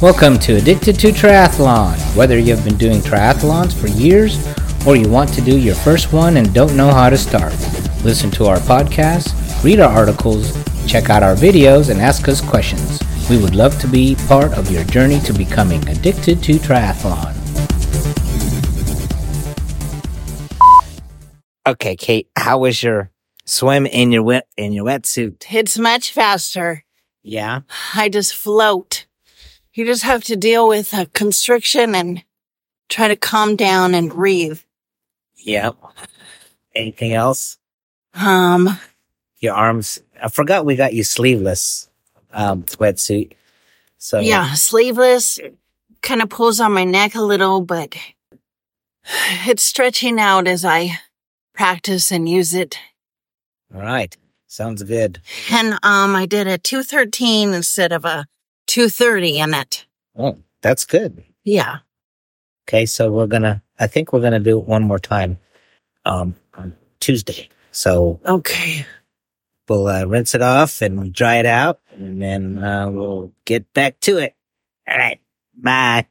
Welcome to Addicted to Triathlon. Whether you've been doing triathlons for years or you want to do your first one and don't know how to start, listen to our podcast, read our articles, check out our videos, and ask us questions. We would love to be part of your journey to becoming addicted to triathlon. Okay, Kate, how was your swim in your wet in your wetsuit? It's much faster. Yeah. I just float. You just have to deal with a constriction and try to calm down and breathe. Yep. Anything else? Um, Your arms. I forgot we got you sleeveless um sweatsuit. So yeah, sleeveless kind of pulls on my neck a little, but it's stretching out as I practice and use it. All right. Sounds good. And um, I did a 213 instead of a 230 in it. Oh, that's good. Yeah. Okay, so we're gonna. I think we're gonna do it one more time, um, on Tuesday. So Okay. we'll uh, rinse it off and dry it out, and then uh, we'll get back to it. All right. Bye.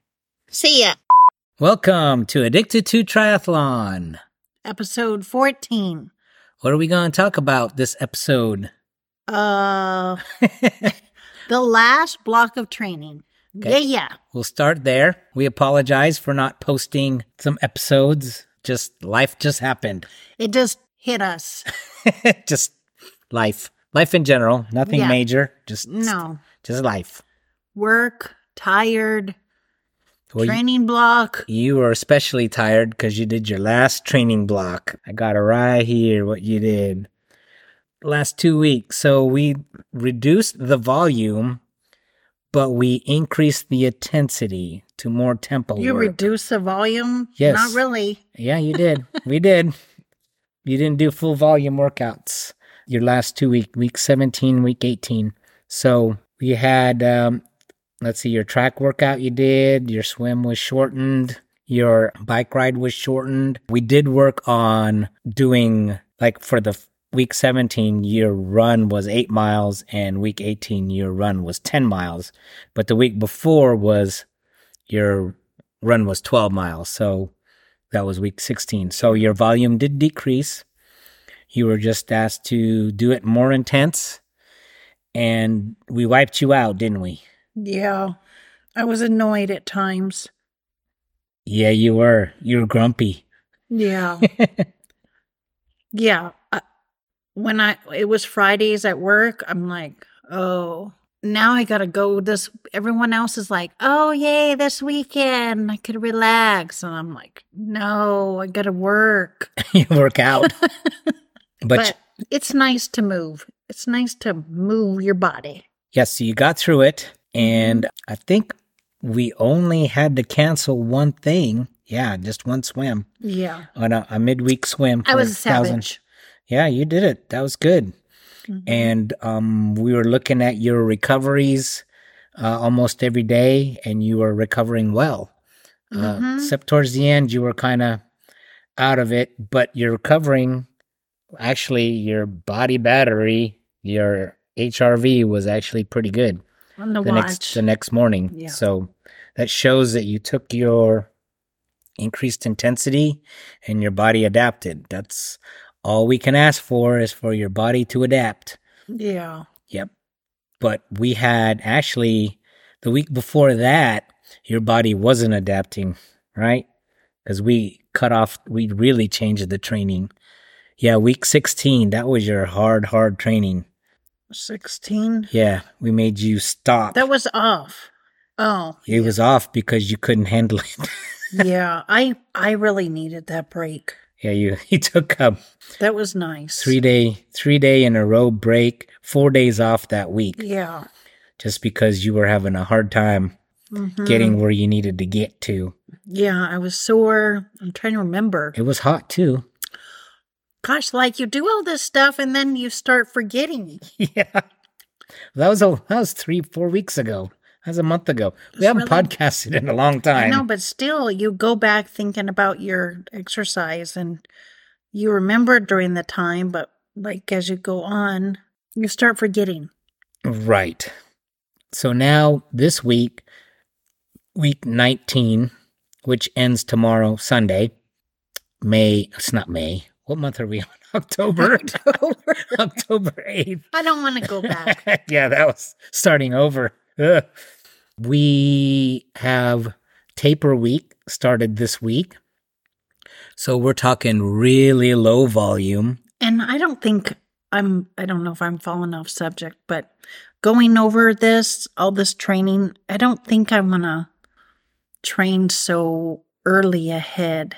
See ya. Welcome to Addicted to Triathlon. Episode 14. What are we to talk about this episode? Uh, the last block of training. Okay. Yeah, yeah. We'll start there. We apologize for not posting some episodes. Just life just happened. It just hit us. just life. Life in general. Nothing Yeah. major. Just No. just life. Work, tired, Well, you- training block. You were especially tired because you did your last training block. I got it right here what you did. Last two weeks. So we reduced the volume, but we increased the intensity to more tempo. You work. reduce the volume? Yes. Not really. Yeah, you did. we did. You didn't do full volume workouts your last two week, week 17, week 18. So we had, um, let's see, your track workout you did, your swim was shortened, your bike ride was shortened. We did work on doing, like, for the week 17, your run was eight miles, and week 18, your run was 10 miles. But the week before was your run was 12 miles. So that was week 16. So your volume did decrease. You were just asked to do it more intense. And we wiped you out, didn't we? Yeah. I was annoyed at times. Yeah, you were. You were grumpy. Yeah. yeah. I, when I, it was Fridays at work, I'm like, oh, now I gotta go this. Everyone else is like, oh, yay, this weekend. I could relax. And I'm like, no, I gotta work. you work out. but, But, it's nice to move. It's nice to move your body. yes, so you got through it. Mm-hmm. And I think we only had to cancel one thing. Yeah, just one swim Yeah. on a, a midweek swim. I was a 1,000. savage. Yeah, you did it. That was good. Mhm. and um, we were looking at your recoveries uh, almost every day, and you were recovering well. Uh, Mhm. except towards the end, you were kind of out of it, but you're recovering. Actually, your body battery, your HRV, was actually pretty good on the, the next the next morning. Yeah. So that shows that you took your increased intensity and your body adapted. That's all we can ask for is for your body to adapt. yeah. Yep. But we had actually the week before that, your body wasn't adapting, right? Because we cut off, we really changed the training. Yeah, week 16, that was your hard, hard training. 16. Yeah, we made you stop. That was off. Oh, it was off because you couldn't handle it. yeah. I I really needed that break. Yeah, you, you took a That was nice. three day, three day in a row break, four days off that week, Yeah. just because you were having a hard time Mhm. getting where you needed to get to. Yeah, I was sore. I'm trying to remember. It was hot too. Gosh, like you do all this stuff and then you start forgetting. yeah. That was a that was three, four weeks ago. That was a month ago. We It's haven't really- podcasted in a long I time. know, but still, you go back thinking about your exercise and you remember during the time, but like as you go on, you start forgetting. Right. So now this week, week 19, which ends tomorrow, Sunday. May, it's not May. What month are we on? October. October. October 8th. I don't want to go back. yeah, that was starting over. Ugh. We have taper week started this week. So we're talking really low volume. And I don't think I'm, I don't know if I'm falling off subject, but going over this, all this training, I don't think I want to train so early ahead.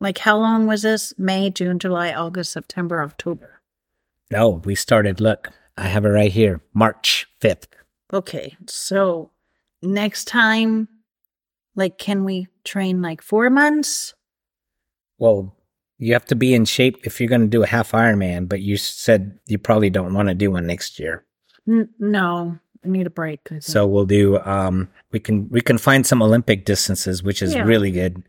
Like, how long was this? May, June, July, August, September, October. No, we started, look, I have it right here, March 5th. Okay. So next time, like, can we train like four months? Well, you have to be in shape if you're going to do a half Ironman, but you said you probably don't want to do one next year. N- no, I need a break. So we'll do um we can we can find some Olympic distances, which is Yeah. really good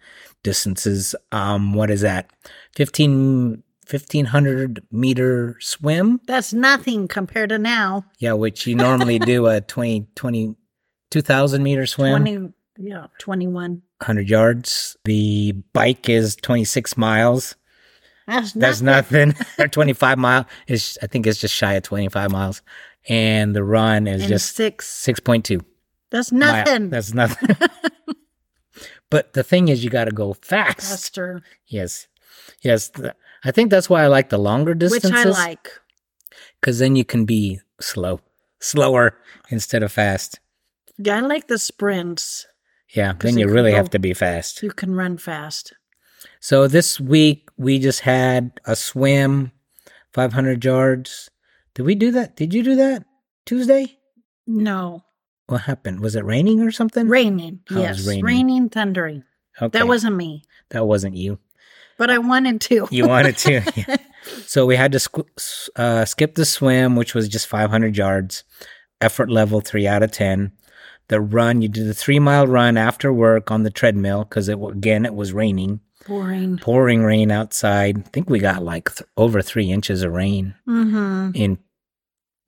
distances. Um what is that? 15 1500 meter swim? that's nothing compared to now. Yeah, which you normally do a 20 20 2000 meter swim, 20, yeah, 21. 100 yards. The bike is 26 miles. That's, That's nothing. nothing. or 25 mile is I think it's just shy of 25 miles. And the run is And just six. 6.2. That's mile. nothing. That's nothing. but the thing is, you got to go fast. Faster, Yes. Yes. I think that's why I like the longer distance. which. I like. Because then you can be slow, slower instead of fast. Yeah, I like the sprints. Yeah, Then you you really go- have to be fast. You can run fast. So this week, we just had a swim, 500 yards. Did we do that? Did you do that Tuesday? No, What happened? Was it raining or something? raining. Oh, yes, raining. raining, thundering. Okay. That wasn't me, that wasn't you. but I wanted to. You wanted to. Yeah. So we had to squ- uh, skip the swim, which was just 500 yards, effort level three out of 10. The run, you did the three mile run after work on the treadmill because it again it was raining, Boring. pouring rain outside. I think we got like th- over three inches of rain Mm-hmm. in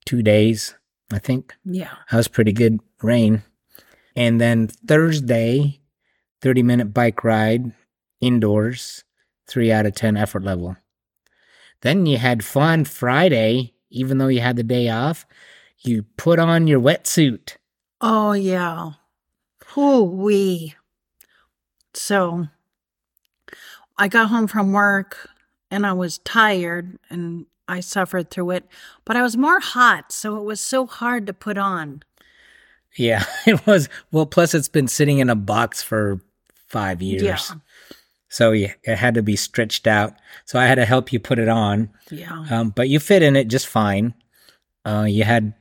two days. I think Yeah. that was pretty good rain. And then Thursday, 30 minute bike ride indoors, three out of 10 effort level. Then you had fun Friday, even though you had the day off. You put on your wetsuit. Oh yeah. Whoo wee. So I got home from work and I was tired and I suffered through it, but I was more hot, so it was so hard to put on. Yeah, it was. Well, plus it's been sitting in a box for five years. Yeah. So yeah, it had to be stretched out. So I had to help you put it on. Yeah. Um, but you fit in it just fine. Uh, you had,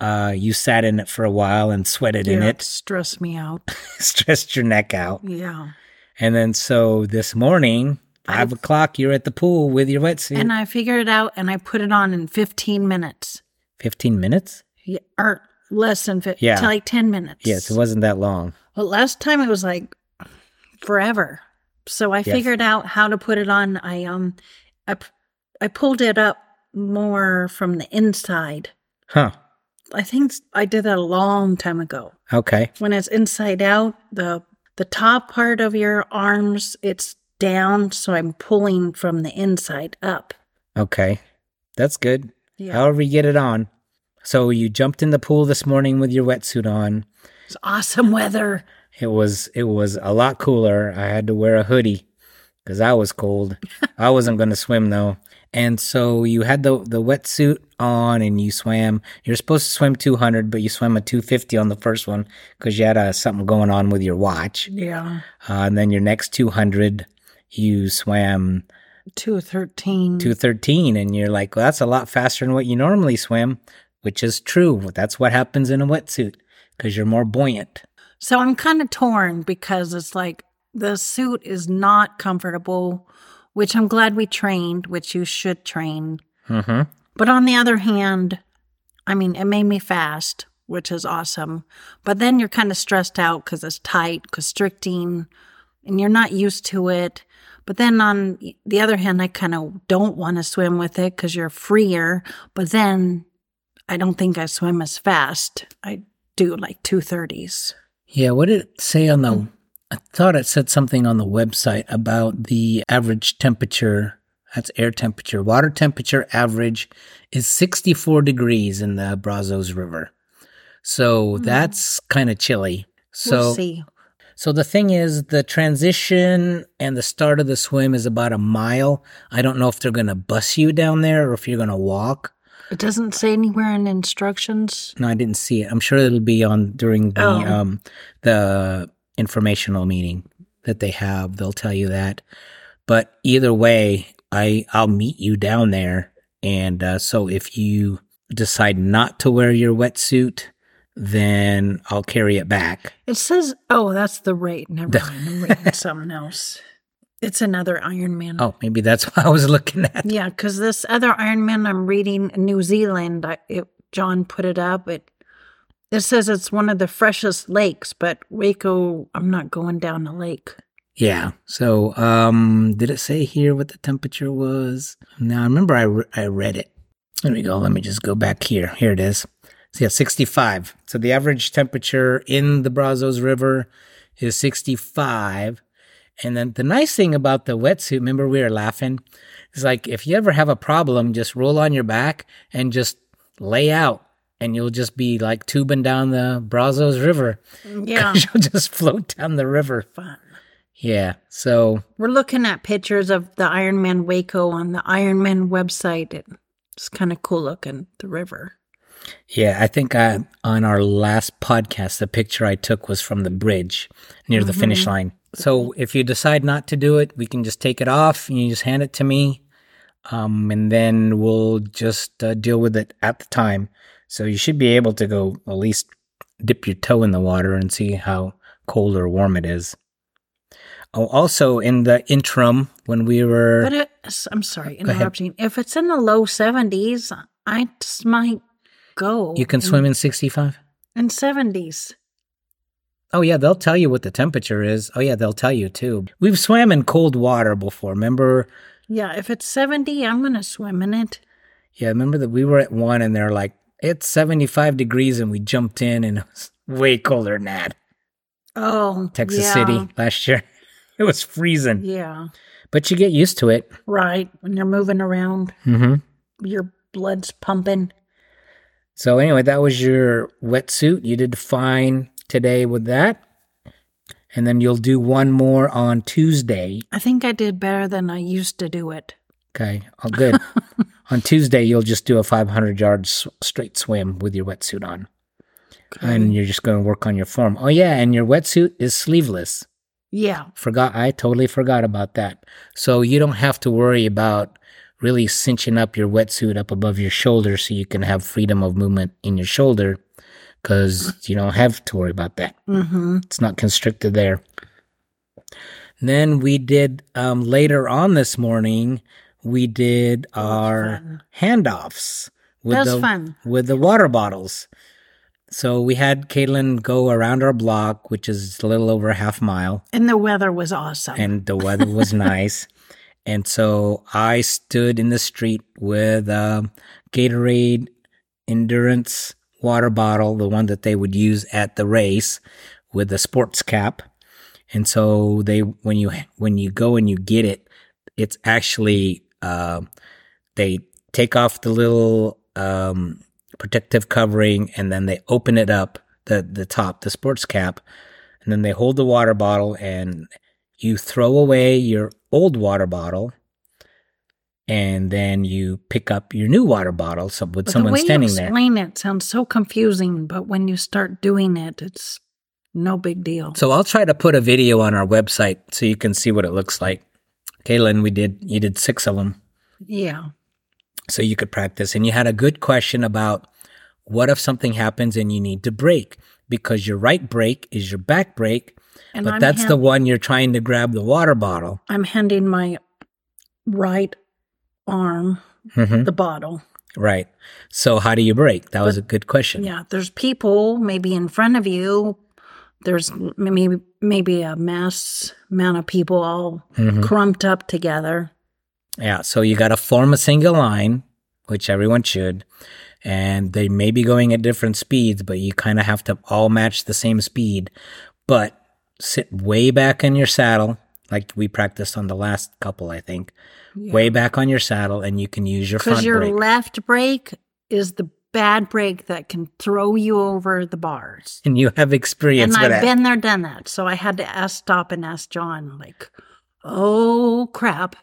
uh, you sat in it for a while and sweated in Yeah, it, stressed me out. stressed your neck out. Yeah. And then so this morning, 5 I- o'clock, you're at the pool with your wetsuit. And I figured it out and I put it on in 15 minutes. 15 minutes? Yeah, or less than 15, Yeah. like 10 minutes. Yes, it wasn't that long. Well, last time it was like forever. So I figured out how to put it on. I um, I, I pulled it up more from the inside. Huh. I think I did that a long time ago. Okay. When it's inside out, the the top part of your arms it's down, so I'm pulling from the inside up. Okay. That's good. Yeah, However, you get it on. So you jumped in the pool this morning with your wetsuit on. it's awesome weather. It was it was a lot cooler. I had to wear a hoodie because I was cold. I wasn't going to swim though. And so you had the the wetsuit on and you swam. You're supposed to swim 200, but you swam a 250 on the first one because you had uh, something going on with your watch. Yeah, Uh, and then your next 200, you swam two thirteen. 213, and you're like, well, that's a lot faster than what you normally swim, which is true. That's what happens in a wetsuit because you're more buoyant. So I'm kind of torn because it's like the suit is not comfortable, which I'm glad we trained, which you should train. Mm-hmm. But on the other hand, I mean, it made me fast, which is awesome. But then you're kind of stressed out because it's tight, constricting, and you're not used to it. But then on the other hand, I kind of don't want to swim with it because you're freer. But then I don't think I swim as fast. I do like 230s. Yeah, what did it say on the? I thought it said something on the website about the average temperature. That's air temperature. Water temperature average is 64 degrees in the Brazos River. So that's kind of chilly. So we'll see. So the thing is, the transition and the start of the swim is about a mile. I don't know if they're going to bus you down there or if you're going to walk. It doesn't say anywhere in instructions. No, I didn't see it. I'm sure it'll be on during the Oh. um the informational meeting that they have. They'll tell you that. But either way, I I'll meet you down there, and uh, so if you decide not to wear your wetsuit, then I'll carry it back. It says, oh, that's the rate. Never mind. I'm reading something else. It's another Ironman. Oh, maybe that's what I was looking at. Yeah, because this other Ironman I'm reading New Zealand, I, it, John put it up. It it says it's one of the freshest lakes, but Waco, I'm not going down the lake. Yeah. So, um, did it say here what the temperature was? Now, I remember I, re- I read it. There we go. Let me just go back here. Here it is. So, yeah, 65. So, the average temperature in the Brazos River is 65. And then the nice thing about the wetsuit, remember we were laughing? It's like if you ever have a problem, just roll on your back and just lay out. And you'll just be like tubing down the Brazos River. Yeah, You'll just float down the river. fun. Yeah. So We're looking at pictures of the Ironman Waco on the Ironman website. It's kind of cool looking, the river. Yeah, I think I, on our last podcast, the picture I took was from the bridge near the finish line. So if you decide not to do it, we can just take it off and you just hand it to me. Um, and then we'll just uh, deal with it at the time. So you should be able to go at least dip your toe in the water and see how cold or warm it is. Oh, also in the interim, when we were. But it, I'm sorry, interrupting. If it's in the low 70s, I just might go. you can in- swim in 65? in 70s. Oh yeah, they'll tell you what the temperature is. Oh yeah, they'll tell you too. We've swam in cold water before. Remember? Yeah, if it's 70, I'm going to swim in it. Yeah, remember that we were at one and they're like, it's 75 degrees and we jumped in and it was way colder than that. Oh, Texas yeah, City last year. It was freezing. Yeah, But you get used to it. right. When you're moving around, hmm your blood's pumping. So anyway, that was your wetsuit. You did fine today with that. And then you'll do one more on Tuesday. I think I did better than I used to do it. Okay. Oh, good. on Tuesday, you'll just do a 500 yard s- straight swim with your wetsuit on. And you're just going to work on your form. Oh, yeah. And your wetsuit is sleeveless. Yeah, Forgot. I totally forgot about that. So you don't have to worry about really cinching up your wetsuit up above your shoulder so you can have freedom of movement in your shoulder because you don't have to worry about that. mm-hmm. It's not constricted there. Then we did um, later on this morning. We did our handoffs with the fun. with the water bottles. So we had Katelyn go around our block, which is a little over a half mile, And the weather was awesome. and the weather was nice. And so I stood in the street with a Gatorade endurance water bottle, the one that they would use at the race with the sports cap. And so they, when you, when you go and you get it, it's actually, uh, they take off the little, um, protective covering and then they open it up, the, the top, the sports cap, and then they hold the water bottle and you throw away your old water bottle and then you pick up your new water bottle so with But someone the way standing you there. explain it sounds so confusing, but when you start doing it, it's no big deal. So I'll try to put a video on our website so you can see what it looks like. Katelyn, we did you did six of them, yeah. so you could practice. And you had a good question about what if something happens and you need to brake because your right brake is your back brake, And but I'm that's the one you're trying to grab the water bottle. I'm handing my right arm hmm the bottle. Right. So how do you brake? That was a good question. Yeah, there's people maybe in front of you. There's maybe maybe a mass amount of people all Mhm. crumped up together. Yeah, so you got to form a single line, which everyone should, and they may be going at different speeds, but you kind of have to all match the same speed. But sit way back in your saddle, like we practiced on the last couple, I think. Way back on your saddle, and you can use your Because front your brake. left brake is the bad brake that can throw you over the bars. and you have experience and I've that. been there, done that. So I had to ask, stop and ask John, like, oh crap,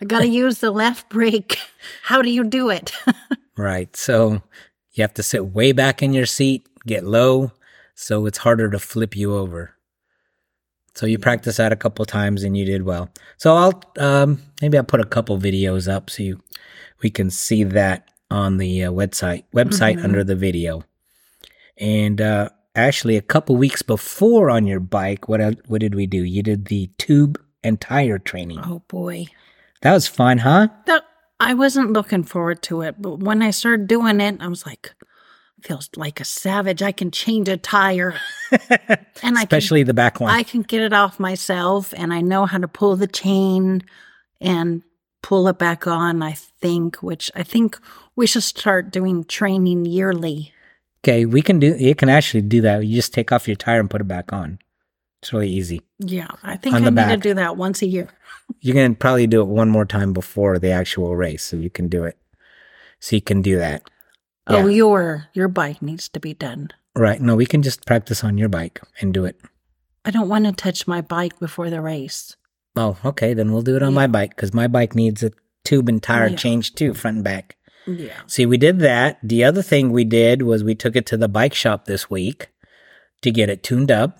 I got to use the left brake. How do you do it? Right. So you have to sit way back in your seat, get low, so it's harder to flip you over. So you practice that a couple times and you did well. So I'll um maybe I'll put a couple videos up so you we can see that on the uh, website website Mhm. under the video. And uh actually a couple weeks before on your bike, what el- what did we do? You did the tube and tire training. oh boy. That was fun, huh? That, I wasn't looking forward to it, but when I started doing it, I was like, feels like a savage. I can change a tire and I can Especially the back one. I can get it off myself and I know how to pull the chain and pull it back on, I think, which I think we should start doing training yearly. Okay, we can do. You can actually do that. You just take off your tire and put it back on. It's really easy. Yeah, I think On I need to do that once a year. You can probably do it one more time before the actual race, so you can do it. So you can do that. Oh, Yeah. your your bike needs to be done. Right? No, we can just practice on your bike and do it. I don't want to touch my bike before the race. Oh, okay. Then we'll do it on Yeah. my bike because my bike needs a tube and tire Yeah. change too, front and back. Yeah. See, we did that. The other thing we did was we took it to the bike shop this week to get it tuned up.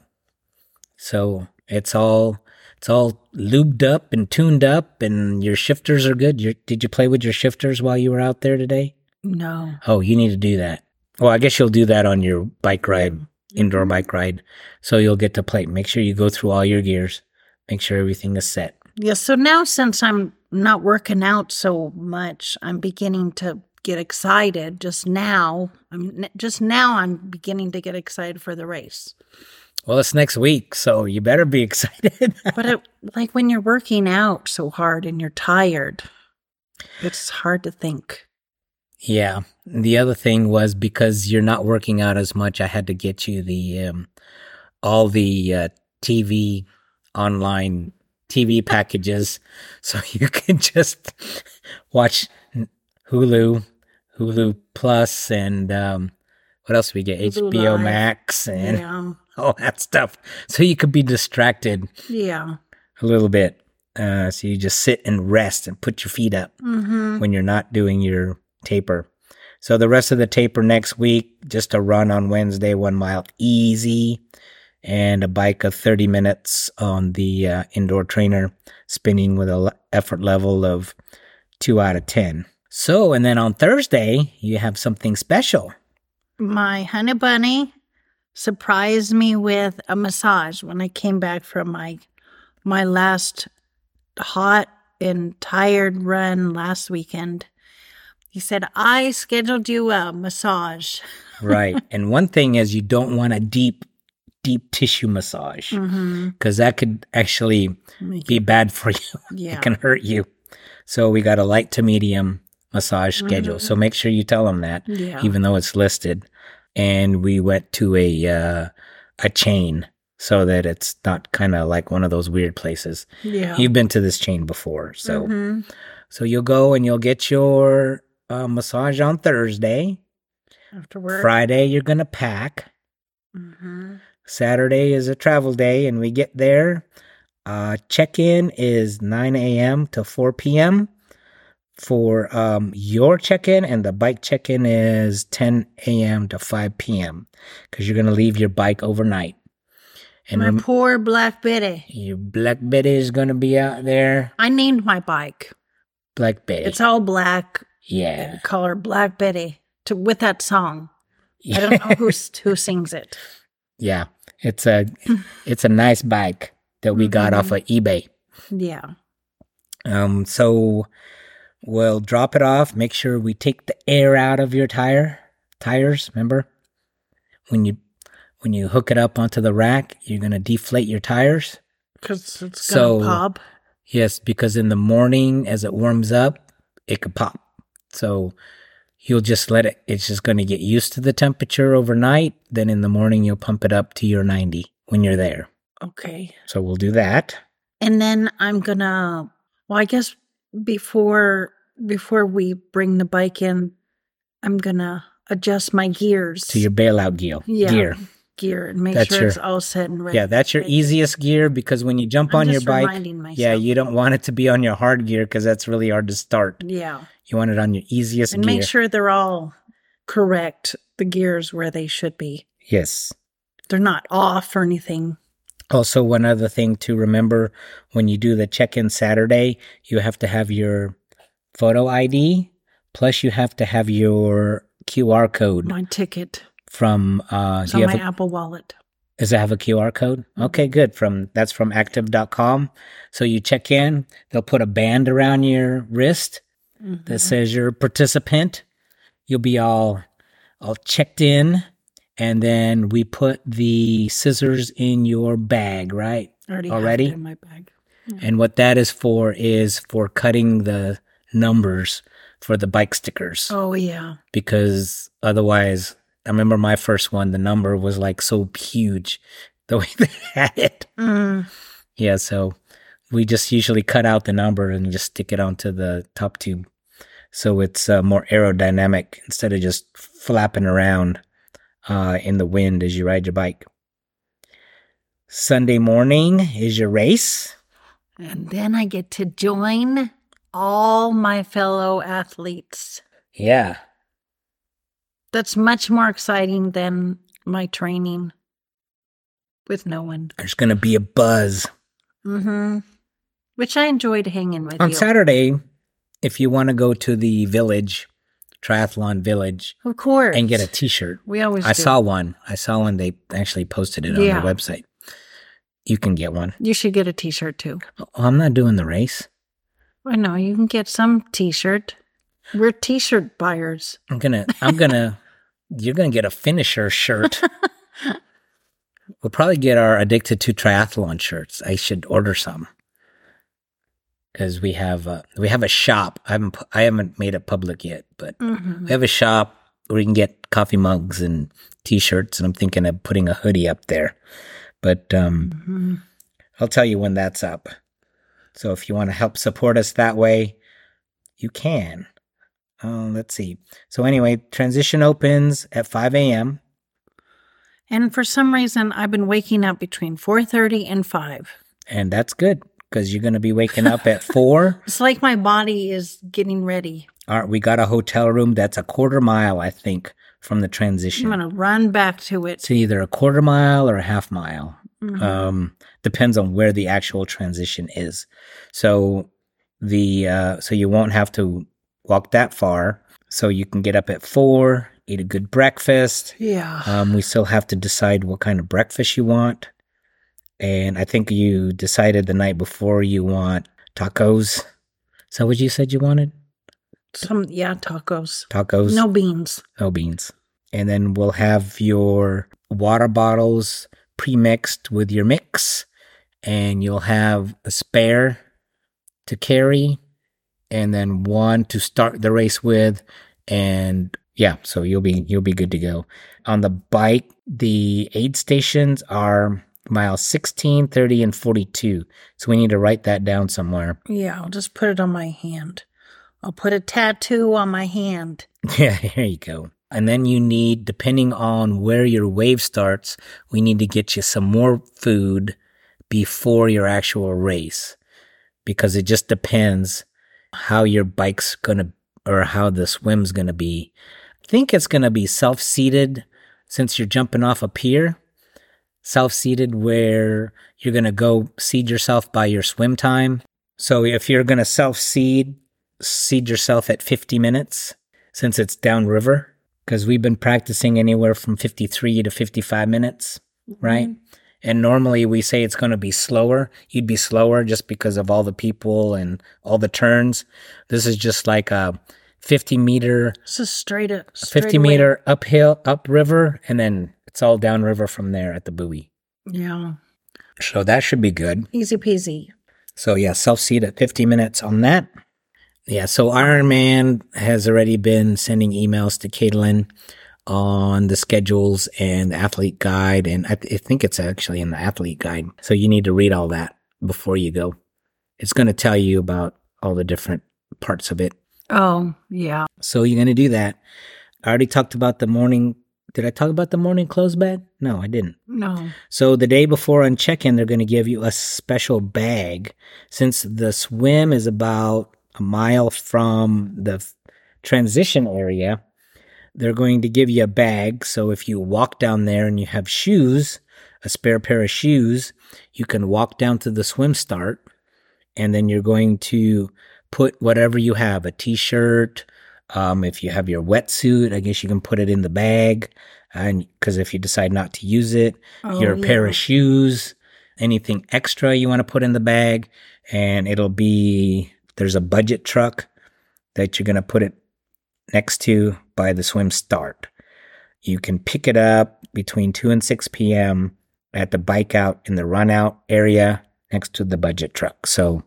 So it's all it's all lubed up and tuned up, and your shifters are good. Your, did you play with your shifters while you were out there today? No. Oh, you need to do that. Well, I guess you'll do that on your bike ride, indoor bike ride. So you'll get to play. Make sure you go through all your gears. Make sure everything is set. Yeah, so now since I'm not working out so much, I'm beginning to get excited. Just now, I'm just now I'm beginning to get excited for the race. Well, it's next week, so you better be excited. But it, like when you're working out so hard and you're tired, it's hard to think. Yeah. The other thing was because you're not working out as much, I had to get you the um, all the uh, TV online TV packages so you can just watch Hulu, Hulu Plus, and um, what else we get? Hulu HBO Live. Max and Yeah, all that stuff. So you could be distracted yeah. a little bit. Uh, so you just sit and rest and put your feet up Mm-hmm. when you're not doing your taper. So the rest of the taper next week, just a run on Wednesday, one mile easy, and a bike of 30 minutes on the uh, indoor trainer, spinning with an effort level of two out of 10. So, and then on Thursday, you have something special. My honey bunny surprised me with a massage when I came back from my my last hot and tired run last weekend. He said, "I scheduled you a massage." Right. and one thing is you don't want a deep, deep tissue massage Mm-hmm. because that could actually be bad for you. Yeah. it can hurt you. So we got a light to medium massage schedule. So make sure you tell them that, Mm-hmm. Yeah. even though it's listed. And we went to a uh, a chain so that it's not kind of like one of those weird places. yeah. You've been to this chain before, so Mhm. so you'll go and you'll get your uh, massage on Thursday. after work. Friday you're gonna pack. hmm Saturday is a travel day, and we get there. Uh, check in is 9 a.m. to 4 p.m. for um, your check in, and the bike check in is 10 a.m. to 5 p.m. because you're going to leave your bike overnight. And My poor Black Betty. your Black Betty is going to be out there. I named my bike. Black Betty. It's all black. yeah. Her Black Betty to with that song. I don't know who who sings it. Yeah. It's a it's a nice bike that we got off of eBay. Yeah. Um, so we'll drop it off. Make sure we take the air out of your tire tires. Remember, when you when you hook it up onto the rack, you're gonna deflate your tires. Because it's So- gonna pop. Yes, because in the morning as it warms up, it could pop. So you'll just let it, it's just going to get used to the temperature overnight. Then in the morning, you'll pump it up to your 90 when you're there. Okay. So we'll do that. And then I'm gonna well, I guess before before we bring the bike in, I'm gonna adjust my gears to your bailout gear. Yeah. gear. Gear and make That's sure your- it's all set and ready. Yeah, that's your Ready. easiest gear because when you jump I'm on your bike, yeah, you don't want it to be on your hard gear because that's really hard to start. Yeah. You want it on your easiest gear. And gear. make sure they're all correct, the gears where they should be. yes. They're not off or anything. Also, one other thing to remember when you do the check in Saturday, you have to have your photo ID, plus, you have to have your QR code My ticket. From. Uh, It's do you have my a, Apple wallet. does it have a QR code? Okay, good. From That's from active.com. So you check in, they'll put a band around your wrist Mhm. that says you're a participant. You'll be all all checked in, and then we put the scissors in your bag, right? already, already? in my bag. And what that is for is for cutting the numbers for the bike stickers Oh yeah. because otherwise, I remember my first one, the number was like so huge the way they had it. Mm. Yeah, so we just usually cut out the number and just stick it onto the top tube. So it's uh, more aerodynamic instead of just flapping around uh, in the wind as you ride your bike. Sunday morning is your race. And then I get to join all my fellow athletes. Yeah. That's much more exciting than my training with no one. There's going to be a buzz. Mm-hmm. Which I enjoyed hanging with On you. Saturday, if you want to go to the village, Triathlon Village, of course. and get a t shirt, We always I do. saw one. I saw one. They actually posted it on Yeah. their website. You can get one. You should get a t-shirt too. Oh, I'm not doing the race. I know you can get some t-shirt. We're t-shirt buyers. I'm gonna. I'm gonna. you're gonna get a finisher shirt. we'll probably get our addicted to triathlon shirts. I should order some because we have uh, we have a shop. I haven't I haven't made it public yet, but Mhm. we have a shop where you can get coffee mugs and t-shirts, and I'm thinking of putting a hoodie up there. But um, Mhm. I'll tell you when that's up. So if you want to help support us that way, you can. Uh, let's see. So anyway, transition opens at 5 a.m. And for some reason, I've been waking up between 4:30 and 5. and that's good because you're going to be waking up at 4. It's like my body is getting ready. All right, we got a hotel room that's a quarter mile, I think, from the transition. I'm going to run back to it. It's either a quarter mile or a half mile. Mhm. um, depends on where the actual transition is. So the uh, so you won't have to walk that far. So you can get up at four, eat a good breakfast. yeah. Um, we still have to decide what kind of breakfast you want, and I think you decided the night before you want tacos. Is that what you said you wanted? some yeah, tacos. Tacos, No beans. no beans, and then we'll have your water bottles pre-mixed with your mix and you'll have a spare to carry and then one to start the race with and yeah so you'll be you'll be good to go on the bike the aid stations are miles 16 30 and 42 so we need to write that down somewhere Yeah, I'll just put it on my hand. I'll put a tattoo on my hand. Yeah, here you go. And then you need, depending on where your wave starts, we need to get you some more food before your actual race because it just depends how your bike's gonna or how the swim's gonna be. I think it's gonna be self seated since you're jumping off a pier. Self seated where you're gonna go seed yourself by your swim time. So if you're gonna self seed, seed yourself at 50 minutes since it's downriver because we've been practicing anywhere from 53 to 55 minutes, right? Mm-hmm. And normally we say it's going to be slower. You'd be slower just because of all the people and all the turns. This is just like a 50 meter, This is straight up. 50 meter uphill, upriver, and then it's all downriver from there at the buoy. Yeah. So that should be good. Easy peasy. So yeah, self seat at 50 minutes on that. Yeah, so Ironman has already been sending emails to Katelyn on the schedules and the athlete guide, and I, th- I think it's actually in the athlete guide. So you need to read all that before you go. It's going to tell you about all the different parts of it. Oh, yeah. So you're going to do that. I already talked about the morning. Did I talk about the morning clothes bag? No, I didn't. No. So the day before on check-in, they're going to give you a special bag. Since the swim is about a mile from the transition area, they're going to give you a bag. So if you walk down there and you have shoes, a spare pair of shoes, you can walk down to the swim start and then you're going to put whatever you have, a t-shirt, um, if you have your wetsuit, I guess you can put it in the bag. And because if you decide not to use it, Oh, your pair of shoes, anything extra you want to put in the bag, and it'll be there's a budget truck that you're gonna put it next to by the swim start. You can pick it up between two and six p.m. at the bike out in the run out area next to the budget truck. So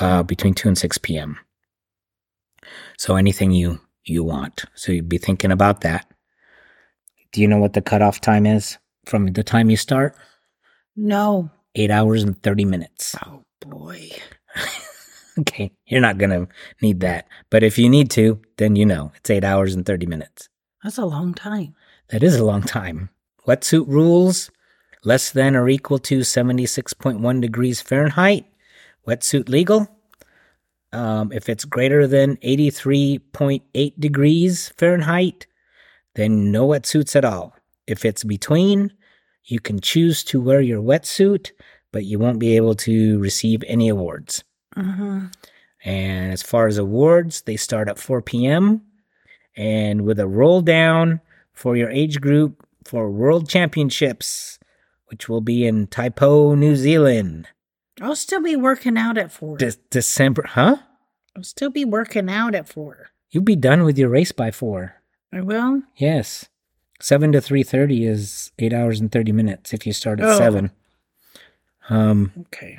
uh, between two and six p.m. So anything you you want. So you'd be thinking about that. Do you know what the cutoff time is from the time you start? No. Eight hours and 30 minutes. Oh, boy. Okay, you're not going to need that. But if you need to, then you know it's eight hours and 30 minutes. That's a long time. That is a long time. Wetsuit rules less than or equal to 76.1 degrees Fahrenheit. Wetsuit legal. Um, if it's greater than 83.8 degrees Fahrenheit, then no wetsuits at all. If it's between, you can choose to wear your wetsuit, but you won't be able to receive any awards. Mm-hmm. And as far as awards, they start at 4 p.m. and with a roll down for your age group for World Championships, which will be in Taupo, New Zealand. I'll still be working out at four. De- December, huh? I'll still be working out at four. You'll be done with your race by 4. I will. Yes. 7 to 3:30 is 8 hours and 30 minutes if you start at Oh. 7. Um Okay.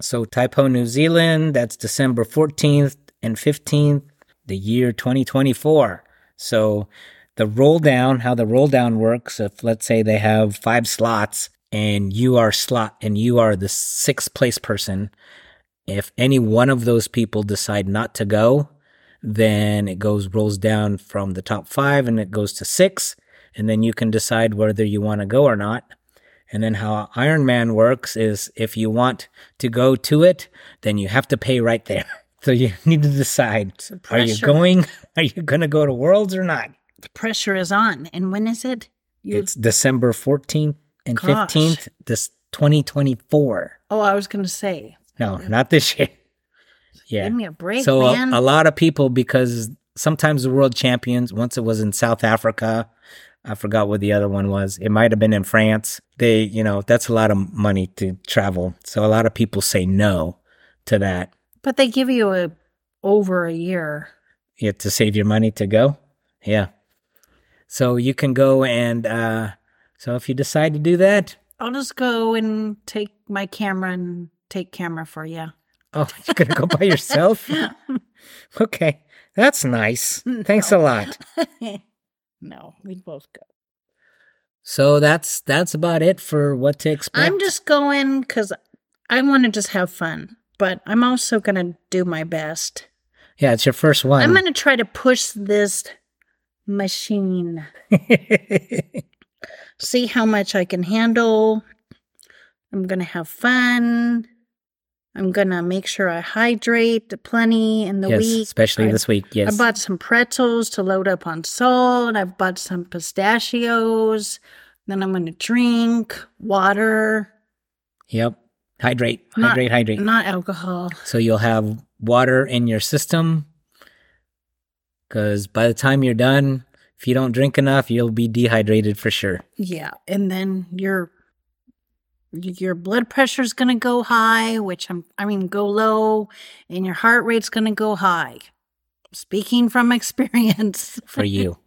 So Taupo, New Zealand, that's December 14th and 15th, the year 2024. So the roll down, how the roll down works, if let's say they have five slots and you are slot and you are the sixth place person, if any one of those people decide not to go, then it goes rolls down from the top five and it goes to six, and then you can decide whether you want to go or not. And then how Ironman works is if you want to go to it, then you have to pay right there. So you need to decide: Are you going? Are you going to go to Worlds or not? The pressure is on. And when is it? You, It's December fourteenth and Gosh. fifteenth, this twenty twenty four. oh, I was going to say, No, not this year. Yeah. give me a break, so uh, a, a lot of people because sometimes the world champions once it was in south africa i forgot what the other one was. It might have been in france. They you know that's a lot of money to travel. So a lot of people say no to that. But they give you a over a year. have to save your money to go? Yeah. So you can go and uh so if you decide to do that? I'll just go and take my camera and take camera for you. oh you're gonna go by yourself? Okay. That's nice. Thanks a lot no, we'd both go. so that's that's about it for what to expect I'm just going because I want to just have fun, but I'm also going to do my best. Yeah, it's your first one. I'm going to try to push this machine, see how much I can handle. I'm going to have fun. I'm going to make sure I hydrate plenty in the yes, week. especially I- this week. Yes. I bought some pretzels to load up on salt. I've bought some pistachios. Then I'm going to drink water, yep. Hydrate, Not- hydrate, hydrate. not alcohol. so you'll have water in your system. Because by the time you're done, if you don't drink enough, you'll be dehydrated for sure. Yeah, and then your your blood pressure's going to go high, which I'm I mean go low, and your heart rate's going to go high. Speaking from experience. for you.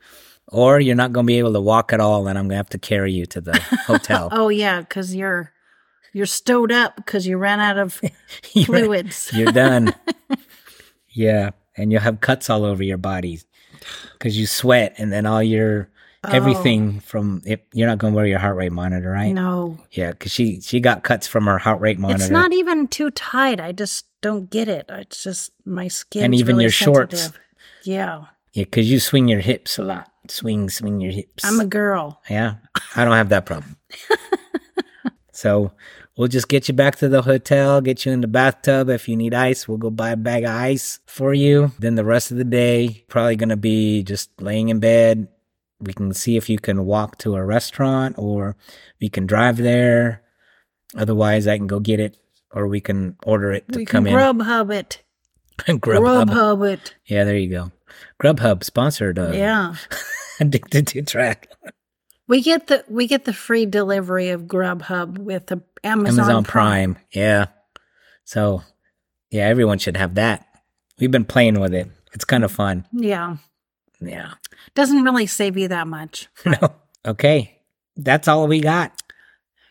or you're not going to be able to walk at all, and I'm going to have to carry you to the hotel. oh yeah, cuz you're you're stowed up because you ran out of you're, fluids. you're done. Yeah, and you'll have cuts all over your body because you sweat, and then all your Oh. everything from it. You're not going to wear your heart rate monitor, right? No, Yeah, because she she got cuts from her heart rate monitor. it's not even too tight. I just don't get it. It's just my skin. And even your shorts. Yeah, Yeah, because you swing your hips a lot. Swing, swing your hips. I'm a girl. yeah, I don't have that problem. so we'll just get you back to the hotel, get you in the bathtub. If you need ice, we'll go buy a bag of ice for you. Then the rest of the day, probably gonna be just laying in bed. We can see if you can walk to a restaurant or we can drive there. Otherwise, I can go get it or we can order it to We come can Grubhub it. in. Grub Grubhub. it. Yeah, there you go. Grubhub sponsored uh, Yeah. Addicted to Track. We get the we get the free delivery of Grubhub with the Amazon, Amazon Prime. Yeah. So, yeah, everyone should have that. We've been playing with it. It's kind of fun. Yeah, Yeah. doesn't really save you that much. no. Okay. That's all we got.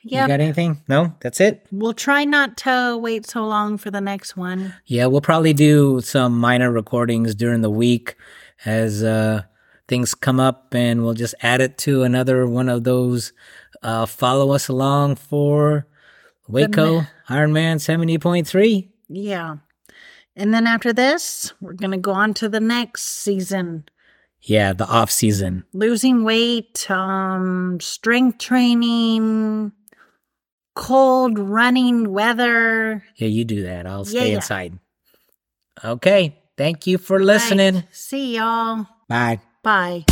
Yeah, You got anything? No? That's it? we'll try not to wait so long for the next one. Yeah, we'll probably do some minor recordings during the week as uh, things come up, and we'll just add it to another one of those. Uh, follow us along for Waco Ironman 70.3. Yeah, and then after this, we're gonna go on to the next season. Yeah, the off season. Losing weight, um, strength training, cold running weather. Yeah, you do that. I'll Yeah, stay yeah. inside. Okay. Thank you for listening. Right. See y'all. Bye. Bye.